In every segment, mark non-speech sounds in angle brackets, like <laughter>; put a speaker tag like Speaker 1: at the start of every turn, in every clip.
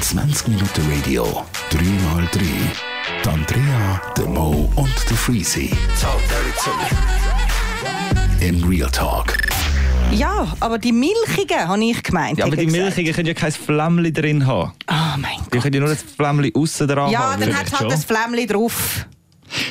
Speaker 1: 20 Minuten Radio, 3x3. Die Andrea, der Mo und der Freezy. In Real Talk.
Speaker 2: Ja, aber die milchigen, habe ich gemeint.
Speaker 3: Ja, aber die
Speaker 2: gesagt.
Speaker 3: Milchigen können ja kein Flämmchen drin haben.
Speaker 2: Oh mein
Speaker 3: Die
Speaker 2: Gott.
Speaker 3: können ja nur das Flämmchen aussen dran
Speaker 2: Ja,
Speaker 3: haben.
Speaker 2: dann
Speaker 3: Vielleicht
Speaker 2: hat halt
Speaker 3: schon.
Speaker 2: das Flämmchen drauf.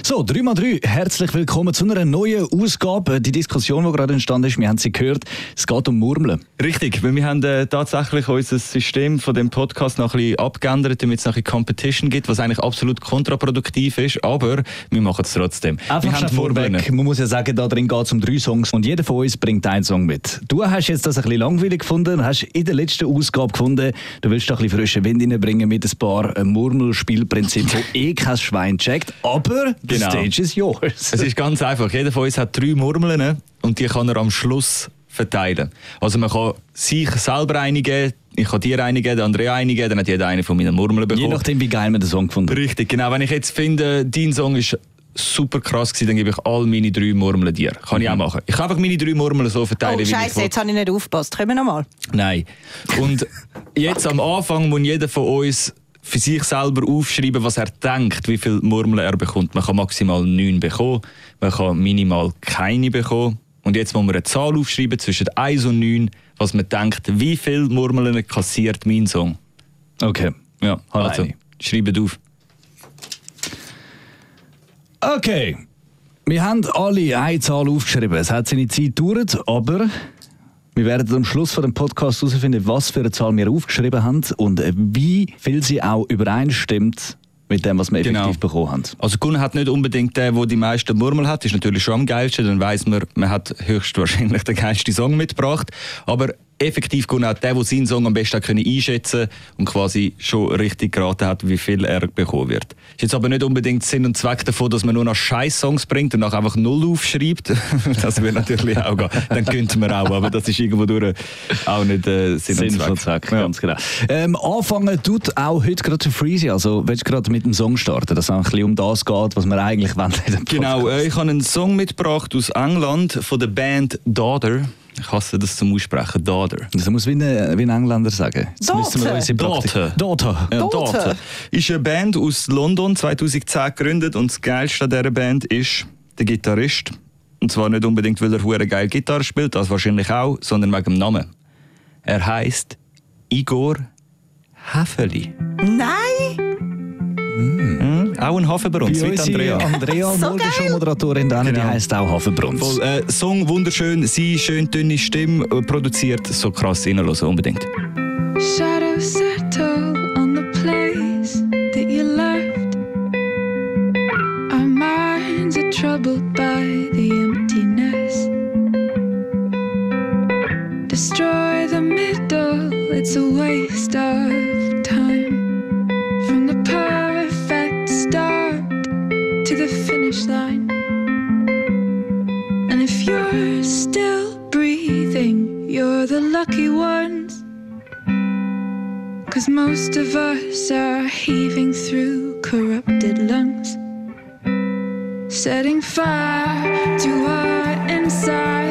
Speaker 4: So, 3x3, herzlich willkommen zu einer neuen Ausgabe. Die Diskussion, die gerade entstanden ist, wir haben sie gehört, es geht um Murmeln.
Speaker 3: Richtig, weil wir haben äh, tatsächlich unser System von dem Podcast noch ein bisschen abgeändert, damit es noch ein Competition gibt, was eigentlich absolut kontraproduktiv ist, aber wir machen es trotzdem. wir
Speaker 4: Einfach schnell
Speaker 3: Murmeln.
Speaker 4: vorweg, man muss ja sagen, da drin geht es um drei Songs und jeder von uns bringt einen Song mit. Du hast jetzt das ein bisschen langweilig gefunden, hast in der letzten Ausgabe gefunden, du willst da ein bisschen frischen Wind reinbringen mit ein paar äh, Murmelspielprinzipien, wo eh kein Schwein checkt, aber the
Speaker 3: Genau.
Speaker 4: stage is yours.
Speaker 3: Es ist ganz einfach. Jeder von uns hat drei Murmeln ne? und die kann er am Schluss verteilen. Also man kann sich selber einigen, ich kann dir einigen, der andere einigen, dann hat jeder eine von meinen Murmeln
Speaker 4: Je
Speaker 3: bekommen.
Speaker 4: nachdem, wie geil man den Song gefunden hat.
Speaker 3: Richtig, genau. Wenn ich jetzt finde, dein Song ist super krass gewesen, dann gebe ich all meine drei Murmeln dir. Kann ich auch machen. Ich kann einfach meine drei Murmeln so verteilen,
Speaker 2: Oh,
Speaker 3: wie ich
Speaker 2: Scheiße,
Speaker 3: will.
Speaker 2: jetzt habe ich nicht aufgepasst. Können wir nochmal?
Speaker 3: Nein. Und jetzt am Anfang muss jeder von uns für sich selber aufschreiben, was er denkt, wie viele Murmeln er bekommt. Man kann maximal neun bekommen, man kann minimal keine bekommen. Und jetzt muss man eine Zahl aufschreiben zwischen 1 und 9, was man denkt, wie viele Murmeln kassiert mein Song.
Speaker 4: Okay.
Speaker 3: Ja, also,
Speaker 4: Alleine.
Speaker 3: schreibt auf.
Speaker 4: Okay. Wir haben alle eine Zahl aufgeschrieben. Es hat seine Zeit gedauert, aber wir werden am Schluss von dem Podcast herausfinden, was für eine Zahl wir aufgeschrieben haben und äh, wie viel sie auch übereinstimmt mit dem, was wir effektiv
Speaker 3: Genau.
Speaker 4: bekommen haben.
Speaker 3: Also Gunnar hat nicht unbedingt der, der die meisten Murmeln hat, ist natürlich schon am geilsten, dann weiß man, man hat höchstwahrscheinlich den geilsten Song mitgebracht, aber effektiv Gunnar hat der, der seinen Song am besten können einschätzen und quasi schon richtig geraten hat, wie viel er bekommen wird. Ist jetzt aber nicht unbedingt Sinn und Zweck davon, dass man nur noch scheiß Songs bringt und nachher einfach null aufschreibt. <laughs> das wäre natürlich auch gehen. Dann könnte man auch, aber das ist irgendwo durch auch nicht äh, Sinn,
Speaker 4: Sinn
Speaker 3: und Zweck.
Speaker 4: Zweck, ganz genau. Ähm, anfangen tut auch heute gerade zu Freezy, also willst du gerade mit dem Song starten, dass es ein bisschen um das geht, was wir eigentlich wollen.
Speaker 3: Genau, äh, ich habe einen Song mitgebracht aus England von der Band Daughter. Ich hasse das zum Aussprechen, Daughter.
Speaker 4: Das muss wie ein, wie ein Engländer sagen. Jetzt müssen wir
Speaker 2: Daughter.
Speaker 3: Daughter.
Speaker 4: Daughter.
Speaker 3: Ja,
Speaker 2: Daughter.
Speaker 3: Daughter. Ist eine Band aus London 2010 gegründet und das Geilste an dieser Band ist der Gitarrist. Und zwar nicht unbedingt, weil er hure geil Gitarre spielt, das wahrscheinlich auch, sondern wegen dem Namen. Er heißt Igor Häfeli.
Speaker 2: Nein!
Speaker 3: Hm? Auch ein Hafenbrunz, wie die Andrea.
Speaker 4: Andrea
Speaker 2: So
Speaker 4: Morgenshow-Moderatorin, die
Speaker 3: Genau.
Speaker 4: heisst auch Hafenbrunz.
Speaker 3: Voll, äh, Song wunderschön, sie schön dünne Stimme, äh, produziert so krass reinhören, unbedingt.
Speaker 5: Shadows finish line. And if you're still breathing, you're the lucky ones. Cause most of us are heaving through corrupted lungs. Setting fire to our insides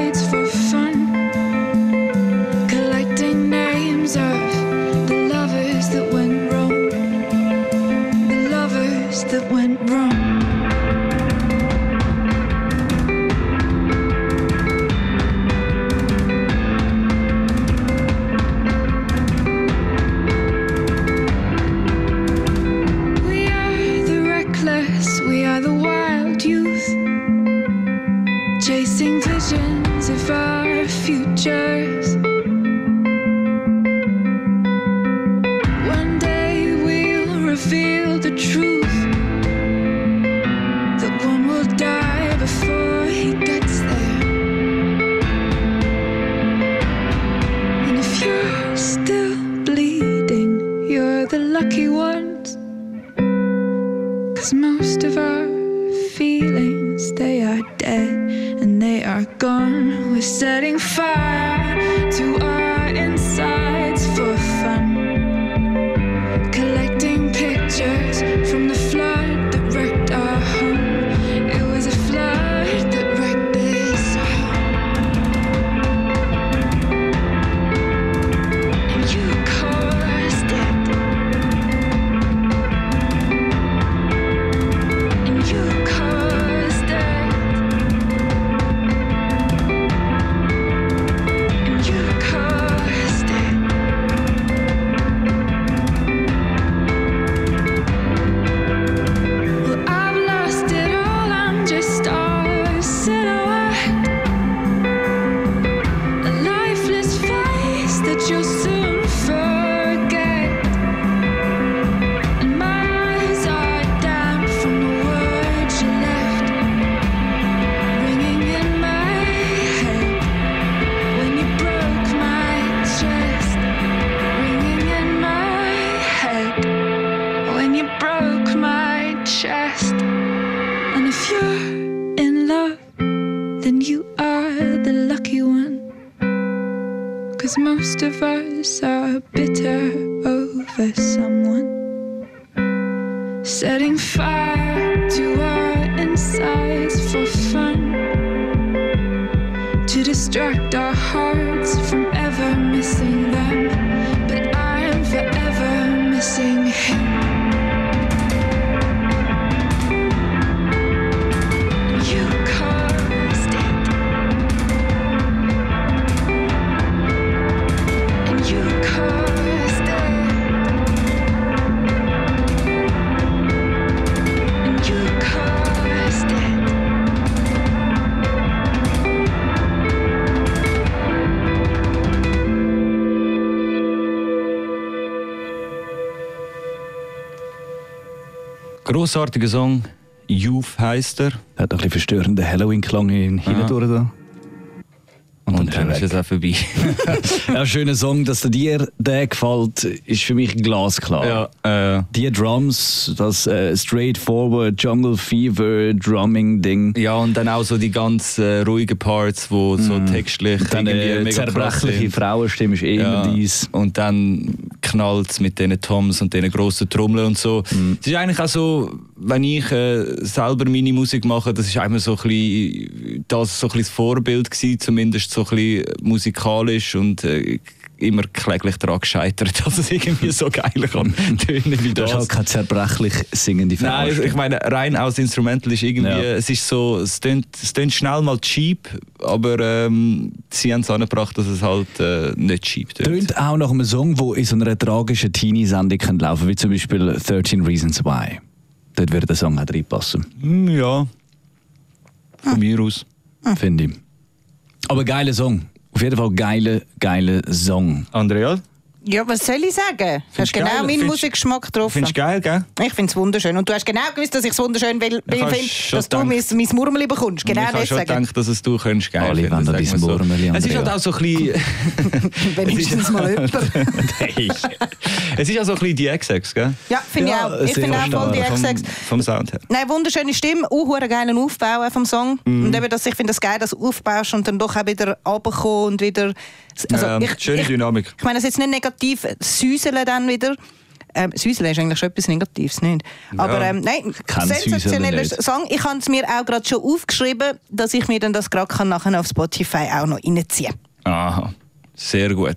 Speaker 3: Grossartiger Song. Youth heisst er.
Speaker 4: Hat ein bisschen verstörenden Halloween-Klang in hindurch da.
Speaker 3: Dann ist es auch vorbei. <laughs>
Speaker 4: Ja, ein schöner Song, dass dir der gefällt, ist für mich glasklar.
Speaker 3: ja, äh,
Speaker 4: Die Drums, das äh, straightforward Jungle Fever Drumming Ding.
Speaker 3: ja, und dann auch so die ganz äh, ruhigen Parts, wo so textlich
Speaker 4: Dann
Speaker 3: irgendwie krass
Speaker 4: zerbrechliche. Frauenstimme ist eh immer dies.
Speaker 3: Und dann knallt es mit diesen Toms und diesen grossen Trommeln und so.
Speaker 4: Mhm.
Speaker 3: Es ist eigentlich auch so, wenn ich äh, selber meine Musik mache, das ist immer so ein bisschen, das so ein bisschen das Vorbild gewesen, zumindest so ein bisschen musikalisch und äh, immer kläglich daran gescheitert, <laughs> dass es irgendwie so geil kann <laughs> tönen wie
Speaker 4: Du
Speaker 3: das.
Speaker 4: hast halt keine zerbrechlich singende Frau.
Speaker 3: Nein, ich meine, rein aus Instrumental ist irgendwie,
Speaker 4: Ja.
Speaker 3: es ist so, es tönt, es tönt schnell mal cheap, aber ähm, sie haben es angebracht, dass es halt äh, nicht cheap tönt.
Speaker 4: Tönt auch nach einem Song, der in so einer tragischen Teenie-Sendung laufen wie zum Beispiel 13 Reasons Why. Dort würde der Song auch reinpassen,
Speaker 3: Hm, Ja, von mir aus.
Speaker 4: finde ich. Aber geiler Song. Auf jeden Fall geiler, geiler Song.
Speaker 3: Andrea,
Speaker 2: Ja, was soll ich sagen? Du hast
Speaker 3: Findest
Speaker 2: genau
Speaker 3: geil?
Speaker 2: meinen
Speaker 3: Findest-
Speaker 2: Musikgeschmack getroffen.
Speaker 3: findest du geil, gell?
Speaker 2: Ich finde es wunderschön. Und du hast genau gewusst, dass ich es wunderschön will, will
Speaker 3: kannst
Speaker 2: finde, dass du mein, mein Murmeli bekommst. Genau
Speaker 3: ich habe schon gedacht, dass es du könntest geil
Speaker 4: Alle
Speaker 3: finden, wir so.
Speaker 4: Murmeli,
Speaker 3: Es ist halt auch so ein bisschen... <laughs>
Speaker 2: Wenigstens mal jemand. <laughs>
Speaker 3: es ist auch so ein bisschen die XX, gell?
Speaker 2: Ja, finde
Speaker 4: Ja,
Speaker 2: ich auch. Ich finde auch voll die
Speaker 3: Vom,
Speaker 2: XX.
Speaker 3: vom Sound her.
Speaker 2: Nein, wunderschöne Stimme, auch einen geilen Aufbau vom Song.
Speaker 3: Mhm.
Speaker 2: Und eben, dass ich finde es geil, dass du aufbaust und dann doch auch wieder runterkommst und wieder... Also
Speaker 3: Ja,
Speaker 2: ich,
Speaker 3: schöne
Speaker 2: ich,
Speaker 3: Dynamik.
Speaker 2: Ich meine, das ist jetzt nicht negativ, säuseln dann wieder. Ähm, säuseln ist eigentlich schon etwas Negatives, nicht? Aber ähm, nein,
Speaker 4: Kein
Speaker 2: sensationeller. Song. Ich habe es mir auch gerade schon aufgeschrieben, dass ich mir dann das gerade kann nachher auf Spotify auch noch reinziehen
Speaker 3: Aha, sehr gut.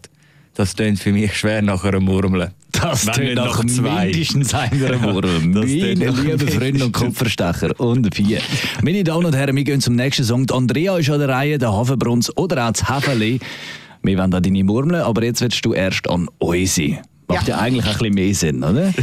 Speaker 3: Das klingt für mich schwer nach einer Murmel.
Speaker 4: Das tönt nach mindestens einer. <laughs>
Speaker 3: Das
Speaker 4: Meine
Speaker 3: tönt nach
Speaker 4: lieben Freunde und Kupferstecher und vier. Meine Damen und Herren, wir gehen zum nächsten Song. Die Andrea ist an der Reihe, der Hafenbrunz oder auch das Häferli. Wir wollen an deine Murmeln, aber jetzt willst du erst an unsere. Macht ja,
Speaker 2: Ja.
Speaker 4: eigentlich ein bisschen mehr Sinn, oder?
Speaker 2: Äh,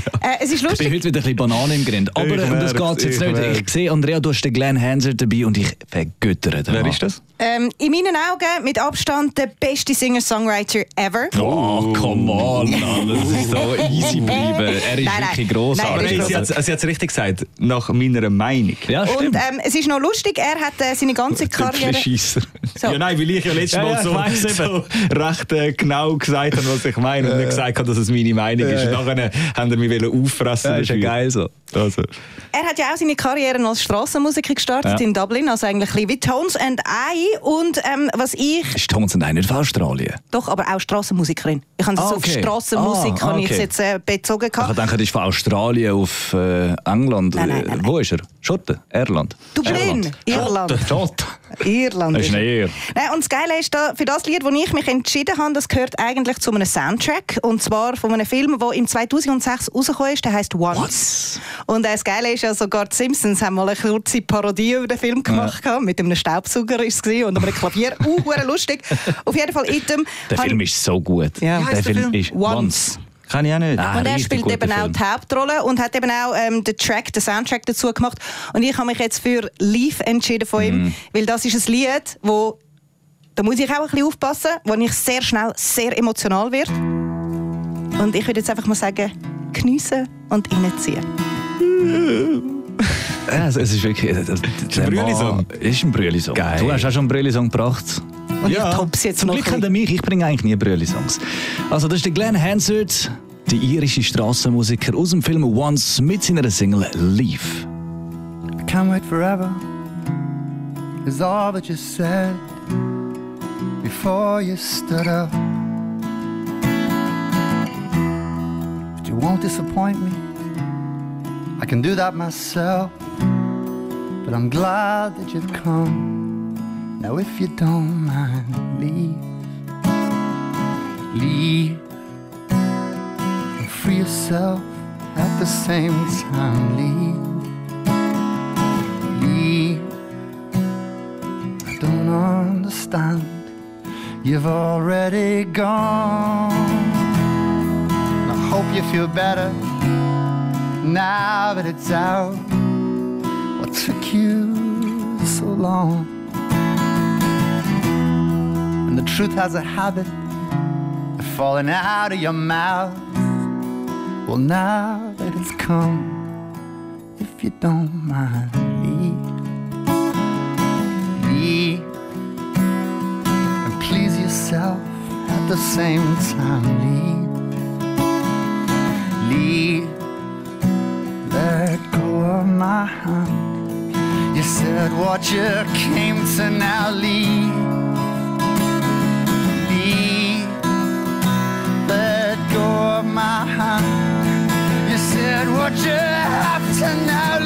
Speaker 2: es ist
Speaker 4: Ich bin
Speaker 2: lustig.
Speaker 4: heute wieder ein bisschen Banane im Grind. Aber
Speaker 3: Ich
Speaker 4: um das
Speaker 3: merk's,
Speaker 4: geht jetzt
Speaker 3: ich
Speaker 4: nicht.
Speaker 3: merk's.
Speaker 4: Ich sehe, Andrea, du hast den Glenn Hansard dabei und ich vergöttere den
Speaker 3: Wer
Speaker 4: Mann.
Speaker 3: ist das?
Speaker 2: Ähm, in meinen Augen mit Abstand der beste Singer-Songwriter ever.
Speaker 4: Oh, come on, Mann. Das ist so easy bleiben. <laughs> Er ist
Speaker 2: Nein, nein.
Speaker 4: wirklich
Speaker 2: Nein,
Speaker 4: grossartig.
Speaker 2: er ist
Speaker 3: Sie hat hat's richtig gesagt, nach meiner Meinung.
Speaker 4: ja,
Speaker 2: Und
Speaker 4: stimmt.
Speaker 2: ähm, es ist noch lustig, er hat äh, seine ganze <laughs> Karriere... So.
Speaker 3: Ja, nein, weil ich ja letztes
Speaker 4: Ja,
Speaker 3: Mal
Speaker 4: ja,
Speaker 3: so, <laughs> so recht äh, genau gesagt habe, was ich meine und nicht gesagt habe, dass es meine Meinung ist. Und nachher haben er mich auffressen
Speaker 4: Ja, ist ja geil so.
Speaker 3: Also.
Speaker 2: Er hat ja auch seine Karriere als Strassenmusiker gestartet
Speaker 4: Ja.
Speaker 2: in Dublin, also eigentlich ein bisschen wie Tones and I. Und ähm, was ich...
Speaker 4: Ist Thomas und nicht von Australien?
Speaker 2: Doch, aber auch Strassenmusikerin. Ich habe es
Speaker 4: Ah,
Speaker 2: auf
Speaker 4: okay.
Speaker 2: Strassenmusik
Speaker 4: Ah,
Speaker 2: ich
Speaker 4: okay.
Speaker 2: es jetzt äh, bezogen.
Speaker 4: Ich denke, das ist von Australien auf äh, England.
Speaker 2: Nein, nein, nein,
Speaker 4: Wo ist er? Schotten? Irland?
Speaker 2: Dublin, Irland.
Speaker 4: Schotten.
Speaker 2: Irland.
Speaker 4: Das ist
Speaker 2: er.
Speaker 4: näher.
Speaker 2: Nein, und das Geile ist, da, für das Lied, das ich mich entschieden habe, das gehört eigentlich zu einem Soundtrack. Und zwar von einem Film, der im 2006 rausgekommen ist. Der heißt Once. Und äh, das Geile ist ja, sogar die Simpsons haben mal eine kurze Parodie über den Film gemacht. gehabt. Mit einem Staubsauger ist es und einem Klavier. <laughs> Uh, lustig. Auf jeden Fall, item.
Speaker 4: Der Film ist so gut.
Speaker 2: Ja.
Speaker 4: Der
Speaker 2: der
Speaker 4: Film
Speaker 2: Film?
Speaker 4: ist
Speaker 2: Once.
Speaker 3: Kann ich auch nicht.
Speaker 4: Ah,
Speaker 2: Und er spielt eben auch
Speaker 4: Film.
Speaker 2: die Hauptrolle und hat eben auch ähm, den Track, den Soundtrack dazu gemacht. Und ich habe mich jetzt für Leaf entschieden von ihm,
Speaker 4: Mhm.
Speaker 2: weil das ist ein Lied, wo da muss ich auch ein bisschen aufpassen, wo ich sehr schnell sehr emotional werde. Und ich würde jetzt einfach mal sagen, geniessen und reinziehen.
Speaker 4: Ja, es es ist wirklich. äh, Das, ist
Speaker 3: ein Brülli-Song.
Speaker 4: Ist ein Brülli-Song.
Speaker 3: Geil.
Speaker 4: Du hast auch schon einen Brülli-Song gebracht.
Speaker 2: Und ich tops jetzt
Speaker 4: Zum
Speaker 2: noch.
Speaker 4: Glück kennt mich. Ich bringe eigentlich nie Brülli-Songs. Also, das ist der Glenn Hansard, der irische Strassenmusiker aus dem Film Once mit seiner Single Leave.
Speaker 6: Can't wait forever is all that you said before you stood up won't disappoint me. I can do that myself, but I'm glad that you've come. Now, if you don't mind, leave. Leave and free yourself at the same time. Leave. Leave. I don't understand. You've already gone. I hope you feel better now that it's out. What took you so long? And the truth has a habit of falling out of your mouth. Well, now that it's come, if you don't mind, leave. Leave and please yourself at the same time. Leave. Leave. My hand. You said what you came to now. Leave. Leave. Let go of my hand. You said what you have to now.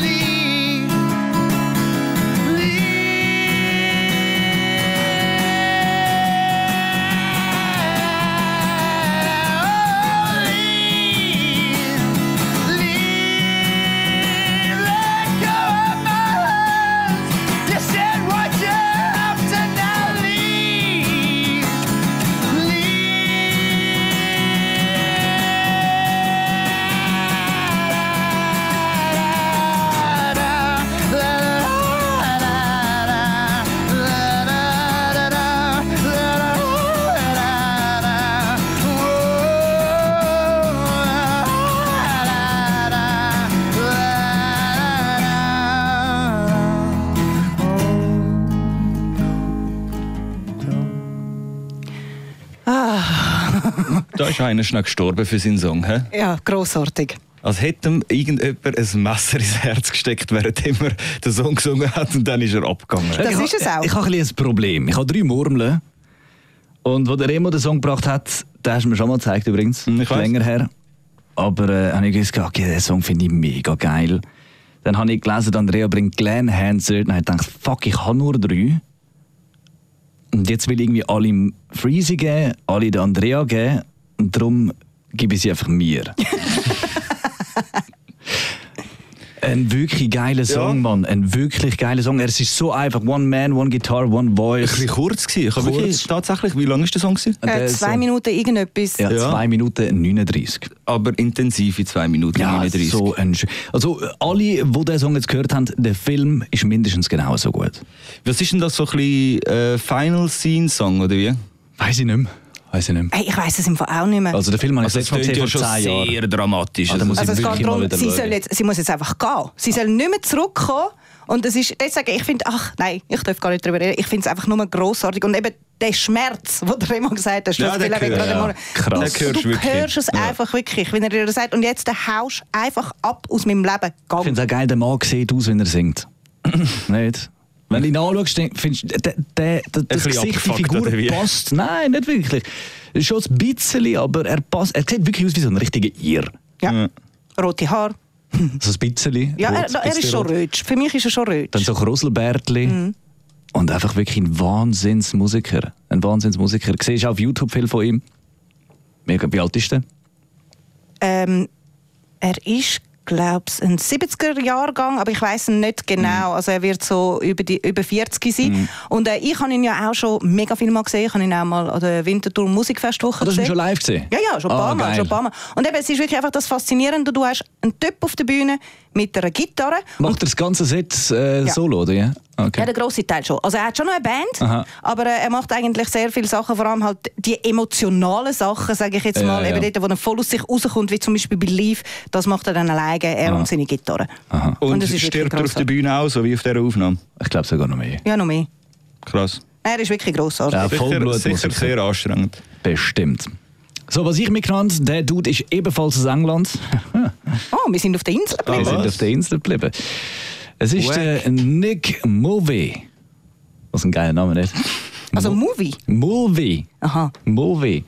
Speaker 3: Da ist einer schnell gestorben für seinen Song. He?
Speaker 2: Ja, grossartig.
Speaker 3: Als hätte ihm irgendjemand ein Messer ins Herz gesteckt, während er den Song gesungen hat und dann ist er abgegangen.
Speaker 2: Das
Speaker 4: ich
Speaker 2: ist es auch.
Speaker 4: Ich habe ein ein Problem. Ich habe drei Murmeln. Und wo der Remo den Song gebracht hat, den hast du mir schon mal gezeigt übrigens.
Speaker 3: Hm, ich
Speaker 4: länger her. Aber äh, habe ich gesagt, okay, den Song finde ich mega geil. Dann habe ich gelesen, Andrea bringt Glenn Hansard. Dann habe ich gedacht, fuck, ich habe nur drei. Und jetzt will ich irgendwie alle im Freezy geben, alle der Andrea geben. Und darum gebe ich sie einfach mir. <laughs> Ein wirklich geiler Song,
Speaker 3: Ja.
Speaker 4: Mann. Ein wirklich geiler Song. Er ist so einfach. One Man, One Guitar, One
Speaker 3: Ein
Speaker 4: Voice.
Speaker 3: bisschen kurz gewesen. Ich
Speaker 4: Kurz.
Speaker 3: wirklich tatsächlich, wie lang ist der Song gewesen?
Speaker 2: Äh,
Speaker 4: Der
Speaker 2: zwei
Speaker 4: Song-
Speaker 2: Minuten irgendetwas.
Speaker 4: Ja,
Speaker 3: Ja.
Speaker 4: 2 Minuten 39.
Speaker 3: Aber intensiv in 2 Minuten
Speaker 4: Ja,
Speaker 3: 39.
Speaker 4: so ein schö- Also, äh, alle, die den Song jetzt gehört haben, der Film ist mindestens genauso gut.
Speaker 3: Was ist denn das so ein bisschen äh, Final Scene Song oder wie?
Speaker 4: Weiß ich nicht mehr. Weiß ich nicht mehr.
Speaker 2: Hey, ich weiß es im Fall auch nicht mehr.
Speaker 4: Also, der Film ich
Speaker 3: Also
Speaker 4: das
Speaker 3: klingt ja schon
Speaker 4: 10 Jahren.
Speaker 3: sehr dramatisch.
Speaker 4: Ah, da muss
Speaker 2: Also es geht darum, sie, jetzt, sie muss jetzt einfach gehen. Sie soll nicht mehr zurückkommen. Und das ist, deswegen, ich finde, ach nein, ich darf gar nicht darüber reden. Ich finde es einfach nur grossartig. Und eben der Schmerz, den du immer gesagt hast,
Speaker 3: Ja,
Speaker 2: das
Speaker 3: den
Speaker 2: will
Speaker 3: hört-
Speaker 2: gerade
Speaker 3: ja.
Speaker 4: Krass.
Speaker 2: Du, du hörst es
Speaker 3: Ja.
Speaker 2: einfach wirklich, wenn er dir sagt, und jetzt der haust einfach ab aus meinem Leben.
Speaker 4: Ich
Speaker 2: Gang.
Speaker 4: finde es auch geil, der Mann sieht aus, wenn er singt. <clears throat> nicht? Wenn du ihn anschaust, findest du, der, das Gesicht, die Figur passt. Nein, nicht wirklich. Schon ein bisschen, aber er passt. Er sieht wirklich aus wie so ein richtiger Ir.
Speaker 2: Ja. Rote Haar. <laughs>
Speaker 4: So ein bisschen.
Speaker 2: Ja,
Speaker 4: rot,
Speaker 2: er, er ist
Speaker 4: bisschen
Speaker 2: schon
Speaker 4: rot.
Speaker 2: rötsch. Für mich ist er schon rötsch.
Speaker 4: Dann so Kruselbärtli. Und einfach wirklich ein Wahnsinnsmusiker. Ein Wahnsinnsmusiker. Du siehst auch auf YouTube viel von ihm. Wie alt ist der?
Speaker 2: Ähm, er ist, glaube ich, ein 70er-Jahrgang, aber ich weiß nicht genau. Also er wird so über, die, über 40 sein. Und äh, ich habe ihn ja auch schon mega viel mal gesehen. Ich habe ihn auch mal an der Winterthur Musikfestwoche
Speaker 4: Ah, das hast du
Speaker 2: gesehen.
Speaker 4: schon live gesehen?
Speaker 2: Ja, ja, schon ein
Speaker 4: Ah,
Speaker 2: paar Mal, schon ein paar Mal. Und eben, es ist wirklich einfach das Faszinierende. Du hast einen Typ auf der Bühne mit einer Gitarre.
Speaker 4: Macht er das ganze Set äh,
Speaker 2: Ja.
Speaker 4: solo, oder? Ja, okay.
Speaker 2: Ja, der grosse Teil schon. Also er hat schon noch eine Band,
Speaker 4: Aha.
Speaker 2: aber äh, er macht eigentlich sehr viele Sachen, vor allem halt die emotionalen Sachen, sage ich jetzt
Speaker 4: Ja,
Speaker 2: mal,
Speaker 4: ja.
Speaker 2: eben dort, wo er voll aus sich rauskommt, wie zum Beispiel bei Live, das macht er dann alleine, er und seine Gitarre.
Speaker 4: Aha.
Speaker 3: Und,
Speaker 2: es ist
Speaker 3: stirbt er auf der. Bühne auch, so wie auf dieser Aufnahme.
Speaker 4: Ich glaube sogar noch mehr.
Speaker 2: Ja, noch mehr.
Speaker 3: Krass.
Speaker 2: Er ist wirklich grossartig.
Speaker 4: Ja,
Speaker 3: Sicher,
Speaker 4: Vollblutmusiker.
Speaker 3: sicher sehr anstrengend.
Speaker 4: Bestimmt. So, was ich mitgenommen habe, der Dude ist ebenfalls aus England. <laughs>
Speaker 2: Oh, wir sind auf der Insel
Speaker 4: Wir
Speaker 2: geblieben.
Speaker 4: sind
Speaker 3: was?
Speaker 4: auf der Insel geblieben. Es ist
Speaker 3: Wack.
Speaker 4: der Nick Mulvey. Was ein geiler Name, nicht?
Speaker 2: Also Movie.
Speaker 4: Mulvey.
Speaker 2: Aha.
Speaker 4: Mulvey.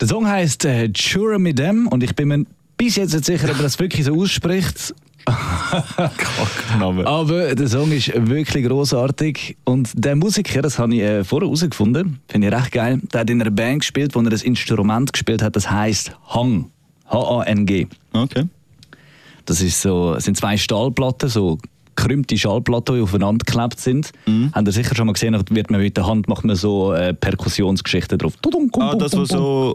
Speaker 4: Der Song heißt äh, Chure mit dem und ich bin mir bis jetzt nicht sicher, ob er das wirklich so ausspricht. <laughs>
Speaker 3: Kackname.
Speaker 4: Aber der Song ist wirklich großartig und der Musiker, das habe ich äh, vorher herausgefunden, finde ich recht geil. Der hat in einer Band gespielt, wo er ein Instrument gespielt hat, das heißt Hang. H-A-N-G.
Speaker 3: Okay.
Speaker 4: Das ist so, das sind zwei Stahlplatten, so gekrümmte Schallplatten, die aufeinander geklebt sind.
Speaker 3: Mhm.
Speaker 4: Habt ihr sicher schon mal gesehen, da wird man mit der Hand macht man so äh, Perkussionsgeschichten drauf.
Speaker 3: Ah, das, was so,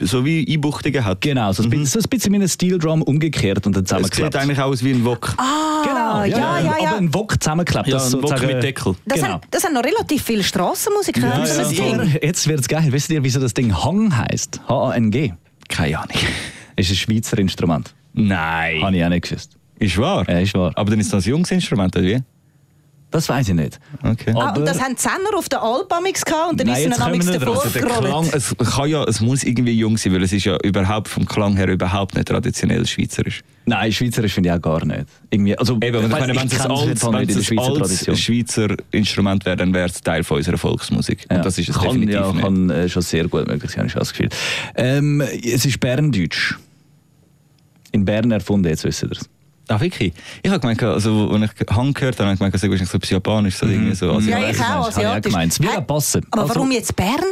Speaker 3: so wie Einbuchtungen hat.
Speaker 4: Genau, so ein, bisschen, so ein bisschen wie ein Steel Drum umgekehrt und dann
Speaker 3: Es sieht
Speaker 4: zusammengeklebt.
Speaker 3: eigentlich aus wie ein Wok.
Speaker 4: genau,
Speaker 2: ja, ja, ja.
Speaker 4: Aber ein Wok zusammengeklebt.
Speaker 3: Ja, ein Wok
Speaker 4: sozusagen-
Speaker 3: mit Deckel.
Speaker 2: Das,
Speaker 4: Genau.
Speaker 2: haben, das haben noch relativ viele Strassenmusiker.
Speaker 4: Ja, aber jetzt wird es geil. Wisst ihr, wieso das Ding Hang heisst? H-A-N-G.
Speaker 3: Keine Ahnung.
Speaker 4: Ist ein Schweizer Instrument.
Speaker 3: Nein.
Speaker 4: Habe ich auch nicht gewusst.
Speaker 3: Ist wahr?
Speaker 4: Ja, ist wahr.
Speaker 3: Aber dann ist das ein junges Instrument, oder wie?
Speaker 4: Das weiß ich nicht.
Speaker 3: Okay.
Speaker 2: Ah,
Speaker 4: Aber-
Speaker 2: und das haben die Zehner auf der Alp amix gehabt und dann
Speaker 4: Nein,
Speaker 2: ist
Speaker 4: kommen wir
Speaker 2: davor.
Speaker 3: Der Klang, es, kann ja, es muss irgendwie jung sein, weil es ist ja überhaupt vom Klang her überhaupt nicht traditionell schweizerisch.
Speaker 4: Nein, Schweizerisch finde ich auch gar nicht. Irgendwie, also,
Speaker 3: Eben, ich meine, wenn es ein altes,
Speaker 4: Schweizer
Speaker 3: es. Schweizer Instrument wäre, dann wäre es Teil von unserer Volksmusik.
Speaker 4: Ja.
Speaker 3: Und das ist es
Speaker 4: kann,
Speaker 3: definitiv
Speaker 4: ja,
Speaker 3: nicht.
Speaker 4: kann äh, schon sehr gut möglich sein, habe ich das Gefühl. Ähm, es ist Berndeutsch. In Bern erfunden, jetzt wisst ihr es.
Speaker 3: Ah, wirklich? Ich habe gemeint, also, als ich Hang gehört habe, habe ich gemeint, es ist wahrscheinlich so etwas Japanisch, so irgendwie so
Speaker 2: Ja,
Speaker 3: asiatisch.
Speaker 2: ich auch,
Speaker 4: Habe ich auch
Speaker 2: asiatisch.
Speaker 4: gemeint. Es würde passen.
Speaker 2: Aber
Speaker 4: Also-
Speaker 2: warum jetzt Bern?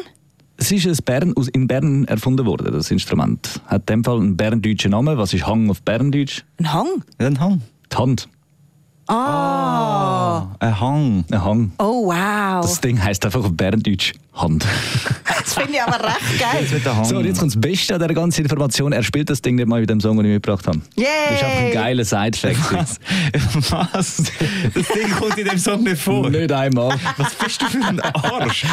Speaker 4: Es ist ein Bern, in Bern erfunden worden, das Instrument. Hat in dem Fall einen berndeutschen Namen. Was ist Hang auf Berndeutsch?
Speaker 2: Ein Hang?
Speaker 3: Ja, ein Hang.
Speaker 4: Die Hand.
Speaker 2: Ah.
Speaker 3: Ein Hang.
Speaker 4: Ein Hang.
Speaker 2: Oh, wow.
Speaker 4: Das Ding heisst einfach auf Berndeutsch Hand. <laughs>
Speaker 2: Das finde ich aber recht geil.
Speaker 4: So, und jetzt kommt das Beste an dieser ganzen Information. Er spielt das Ding nicht mal mit dem Song, den ich mitgebracht habe.
Speaker 2: Yay!
Speaker 4: Das ist einfach ein geiler Side-Fact.
Speaker 3: Was? Was? Das Ding kommt in dem Song nicht vor.
Speaker 4: Nicht einmal.
Speaker 3: Was bist du für ein Arsch?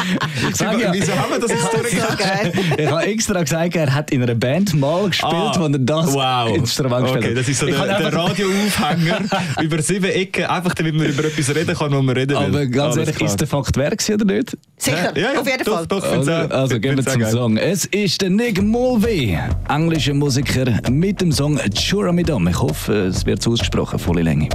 Speaker 3: Ich
Speaker 4: sag ja.
Speaker 3: Wieso haben wir das jetzt durchgegangen?
Speaker 2: geil.
Speaker 4: Ich habe extra gesagt, er hat in einer Band mal gespielt,
Speaker 3: Ah,
Speaker 4: wo er das
Speaker 3: wow.
Speaker 4: Instrument gespielt
Speaker 3: Okay,
Speaker 4: hat.
Speaker 3: das ist so
Speaker 4: Ich
Speaker 3: der,
Speaker 4: habe
Speaker 3: der Radioaufhänger <laughs> über sieben Ecken, einfach damit man über etwas reden kann, wo man reden will.
Speaker 4: Aber ganz
Speaker 3: Alles
Speaker 4: ehrlich,
Speaker 3: klar.
Speaker 4: ist der Fakt wer gewesen oder nicht?
Speaker 2: Sicher,
Speaker 3: Ja, ja,
Speaker 2: auf jeden
Speaker 3: doch,
Speaker 2: Fall.
Speaker 3: Doch,
Speaker 4: Also,
Speaker 3: auch-
Speaker 4: also gehen wir zum. Song. Es ist der Nick Mulvey, englischer Musiker, mit dem Song Churamidam. Ich hoffe, es wird ausgesprochen, volle Länge.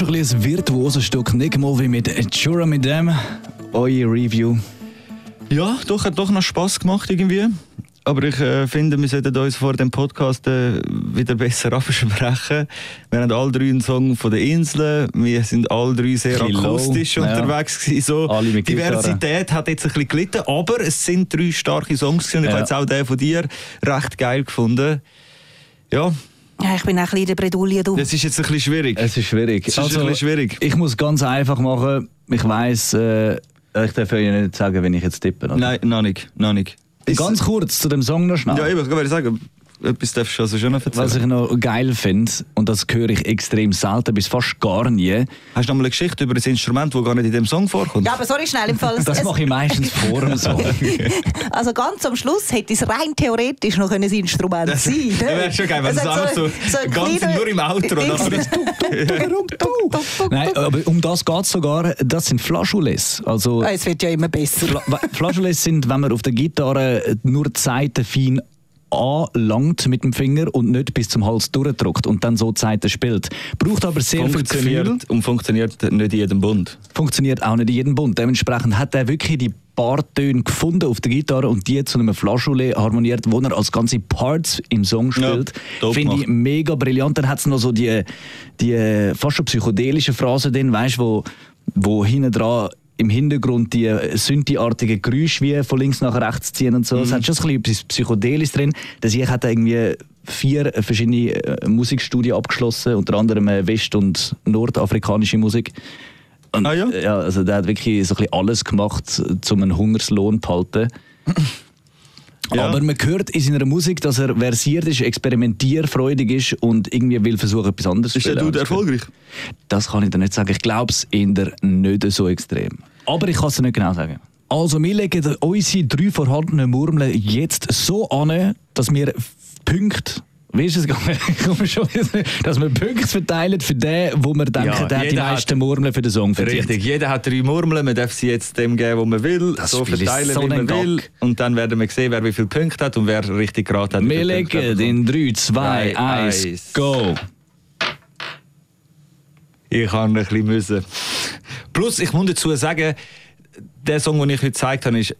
Speaker 4: Schon ein bisschen ein virtuoses Stück. Nicht mal wie mit Jura mit dem. Eure Review.
Speaker 3: Ja, doch, hat doch noch Spass gemacht irgendwie. Aber ich äh, finde, wir sollten uns vor dem Podcast äh, wieder besser <laughs> absprechen. Wir haben alle drei einen Song von den Inseln. Wir sind alle drei sehr
Speaker 4: low,
Speaker 3: akustisch
Speaker 4: ja.
Speaker 3: unterwegs gewesen. So. Diversität hat jetzt ein bisschen gelitten, aber es sind drei starke Songs. Und ich
Speaker 4: Ja.
Speaker 3: habe jetzt auch den von dir recht geil gefunden. Ja,
Speaker 2: Ja, ich bin auch ein bisschen in der Bredouille, du.
Speaker 3: das ist jetzt ein bisschen schwierig.
Speaker 4: Es ist schwierig.
Speaker 3: Es ist ein bisschen schwierig.
Speaker 4: Ich muss ganz einfach machen. Ich weiss, äh, ich darf euch nicht sagen, wenn ich jetzt tippe. oder?
Speaker 3: Nein, noch nicht. Noch nicht.
Speaker 4: Ganz kurz zu dem Song noch schnell.
Speaker 3: Ja, eben, ich wollte sagen, etwas darfst du also schon noch erzählen.
Speaker 4: Was ich noch geil finde, und das höre ich extrem selten, bis fast gar nie,
Speaker 3: Hast du noch mal eine Geschichte über ein Instrument, das gar nicht in dem Song vorkommt?
Speaker 2: Ja, aber sorry, schnell im Fall. <laughs>
Speaker 4: das mache ich meistens vor dem Song. <laughs>
Speaker 2: Also ganz am Schluss hätte es rein theoretisch noch ein Instrument
Speaker 3: Das-
Speaker 2: sein
Speaker 3: das wäre schon geil, wenn
Speaker 2: Es
Speaker 3: es einfach so,
Speaker 2: ein
Speaker 3: ganz nur im Outro. <laughs>
Speaker 4: Nein, aber um das geht es sogar, das sind Flageolets. Also,
Speaker 2: Ah, Es wird ja immer besser.
Speaker 4: Fla Flageolets sind, wenn man auf der Gitarre nur die Seiten fein anlangt mit dem Finger und nicht bis zum Hals durchdrückt und dann so die Seiten spielt. Braucht aber sehr viel Gefühl.
Speaker 3: funktioniert und funktioniert nicht in jedem Bund.
Speaker 4: Funktioniert auch nicht in jedem Bund. Dementsprechend hat er wirklich die Bartöne gefunden auf der Gitarre und die zu einem Flageolet harmoniert, wo er als ganze Parts im Song spielt.
Speaker 3: dope
Speaker 4: Finde ich mega brillant. Dann hat es noch so die, die fast schon psychedelische Phrasen drin, weißt du, wo, wo hinten dran im Hintergrund die Synthi-artigen Geräusche wie von links nach rechts ziehen und so. Es hat schon ein bisschen etwas Psychedelisches drin. Das ich hat irgendwie vier verschiedene äh, Musikstudien abgeschlossen, unter anderem äh, west- und nordafrikanische Musik. Und,
Speaker 3: Ah, ja?
Speaker 4: äh, ja, also der hat wirklich so ein bisschen alles gemacht, um einen Hungerslohn zu halten. <clears throat>
Speaker 3: Ja.
Speaker 4: Aber man hört in seiner Musik, dass er versiert ist, experimentierfreudig ist und irgendwie will versuchen, etwas anderes zu
Speaker 3: Ist der
Speaker 4: spielen.
Speaker 3: Dude erfolgreich?
Speaker 4: Das kann ich dir nicht sagen. Ich glaube es eher nicht so extrem. Aber ich kann es nicht genau sagen. Also, wir legen unsere drei vorhandenen Murmeln jetzt so an, dass wir Punkte. Wie ist es gegangen? <laughs> Ich komme schon wieder- dass wir Punkte verteilen für den, wo wir denken,
Speaker 3: Ja,
Speaker 4: der hat die
Speaker 3: hat-
Speaker 4: meisten Murmeln für den Song verdient.
Speaker 3: Richtig, jeder hat drei Murmeln, man darf sie jetzt dem geben, wo man will,
Speaker 4: Das
Speaker 3: so
Speaker 4: Spiel
Speaker 3: verteilen,
Speaker 4: so
Speaker 3: wie man will. Und dann werden wir sehen, wer wie viele Punkte hat und wer richtig geraten hat.
Speaker 4: Wir legen in 3, 2,
Speaker 3: Drei,
Speaker 4: 1,
Speaker 3: eins.
Speaker 4: go!
Speaker 3: Ich habe ein bisschen müssen. Plus, ich muss dazu sagen, der Song, den ich heute gezeigt habe, ist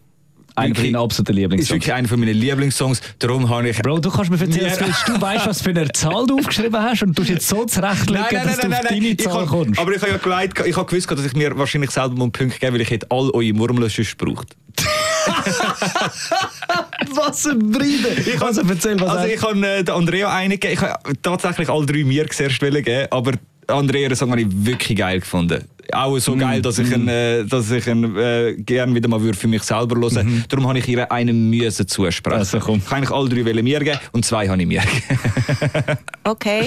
Speaker 4: Einer von deinen absoluten
Speaker 3: ist
Speaker 4: Lieblingssongs.
Speaker 3: wirklich einer meiner Lieblingssongs. Darum habe ich...
Speaker 4: Bro, du kannst mir erzählen, du weißt, was für eine Zahl du aufgeschrieben hast und du jetzt so zurechtlegen, dass du auf deine Zahl
Speaker 3: hab-
Speaker 4: kommst.
Speaker 3: Aber ich habe ja geleitet, ich habe gewusst, dass ich mir wahrscheinlich selber einen Punkt geben weil ich hätte all eure Murmeln sonst gebraucht. <laughs>
Speaker 4: was ein Bride! Ich also erzähl, was
Speaker 3: Also ich habe äh, Andrea einen gegeben. Ich habe tatsächlich alle drei mir zuerst geben, aber Andrea den Song habe ich wirklich geil gefunden. Auch
Speaker 4: Mm,
Speaker 3: so geil, dass ich ihn, äh, dass ich ihn äh, gerne wieder mal würde für mich selber hören Darum habe ich ihr einen müssen zusprechen.
Speaker 4: Mhm. Also komm.
Speaker 3: Ich eigentlich alle drei wollen mir geben und zwei habe ich mir gegeben. <laughs>
Speaker 2: Okay.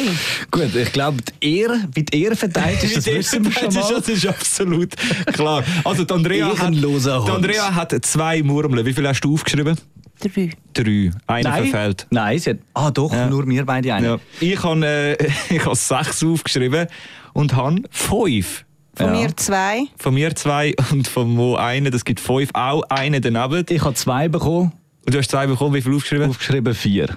Speaker 4: Gut, ich glaube, die Ehre, wie die Ehre verteilt ist, das wissen wir schon mal.
Speaker 3: Das ist absolut klar. Also die Andrea, hat, die. Andrea hat zwei Murmeln. Wie viel hast du aufgeschrieben?
Speaker 2: Drei.
Speaker 3: Drei. Einer
Speaker 4: Nein,
Speaker 3: verfehlt.
Speaker 4: nein, sie hat, ah doch,
Speaker 3: Ja.
Speaker 4: nur wir beide eine.
Speaker 3: Ja. Ich habe äh, <laughs> ich habe sechs aufgeschrieben und habe fünf.
Speaker 2: Von
Speaker 4: Ja.
Speaker 2: mir zwei.
Speaker 3: Von mir zwei und von Mo einen. Das gibt fünf. Auch einen daneben.
Speaker 4: Ich habe zwei bekommen,
Speaker 3: Und du hast zwei bekommen. Wie viel aufgeschrieben?
Speaker 4: aufgeschrieben vier.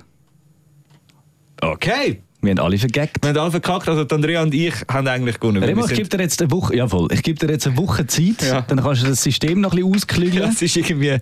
Speaker 3: Okay.
Speaker 4: Wir haben alle vergeckt.
Speaker 3: Wir haben alle verkackt. Also Andrea und ich haben eigentlich gewonnen.
Speaker 4: Remo, ich gebe dir jetzt eine Woche, jawohl, ich gebe dir jetzt eine Woche Zeit,
Speaker 3: Ja.
Speaker 4: dann kannst du das System noch ein bisschen ausklügeln.
Speaker 3: Ja, es ist irgendwie...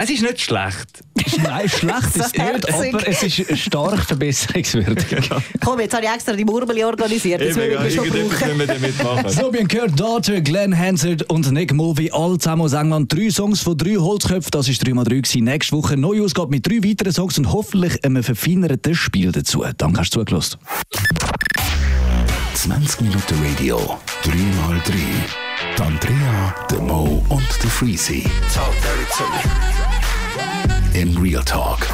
Speaker 3: Es ist nicht schlecht.
Speaker 4: Nein, schlecht ist <laughs> es nicht, aber es ist stark verbesserungswürdig. <laughs>
Speaker 2: Komm, jetzt habe ich extra die Murmeli organisiert. Jetzt will ich schon brauchen.
Speaker 3: müssen wir damit machen.
Speaker 4: So, wir haben gehört, Daughter, Glenn Hansard und Nick Mulvey, alle zusammen aus England. Drei Songs von drei Holzköpfen, das ist 3x3 gewesen. Nächste Woche eine neue Ausgabe mit drei weiteren Songs und hoffentlich einem verfeinerten Spiel dazu. Danke, hast du zugelassen.
Speaker 1: 20 Minuten Radio, 3x3. Die Andrea, der Mo und der Freezy.
Speaker 7: Dirty to me.
Speaker 1: in Real Talk.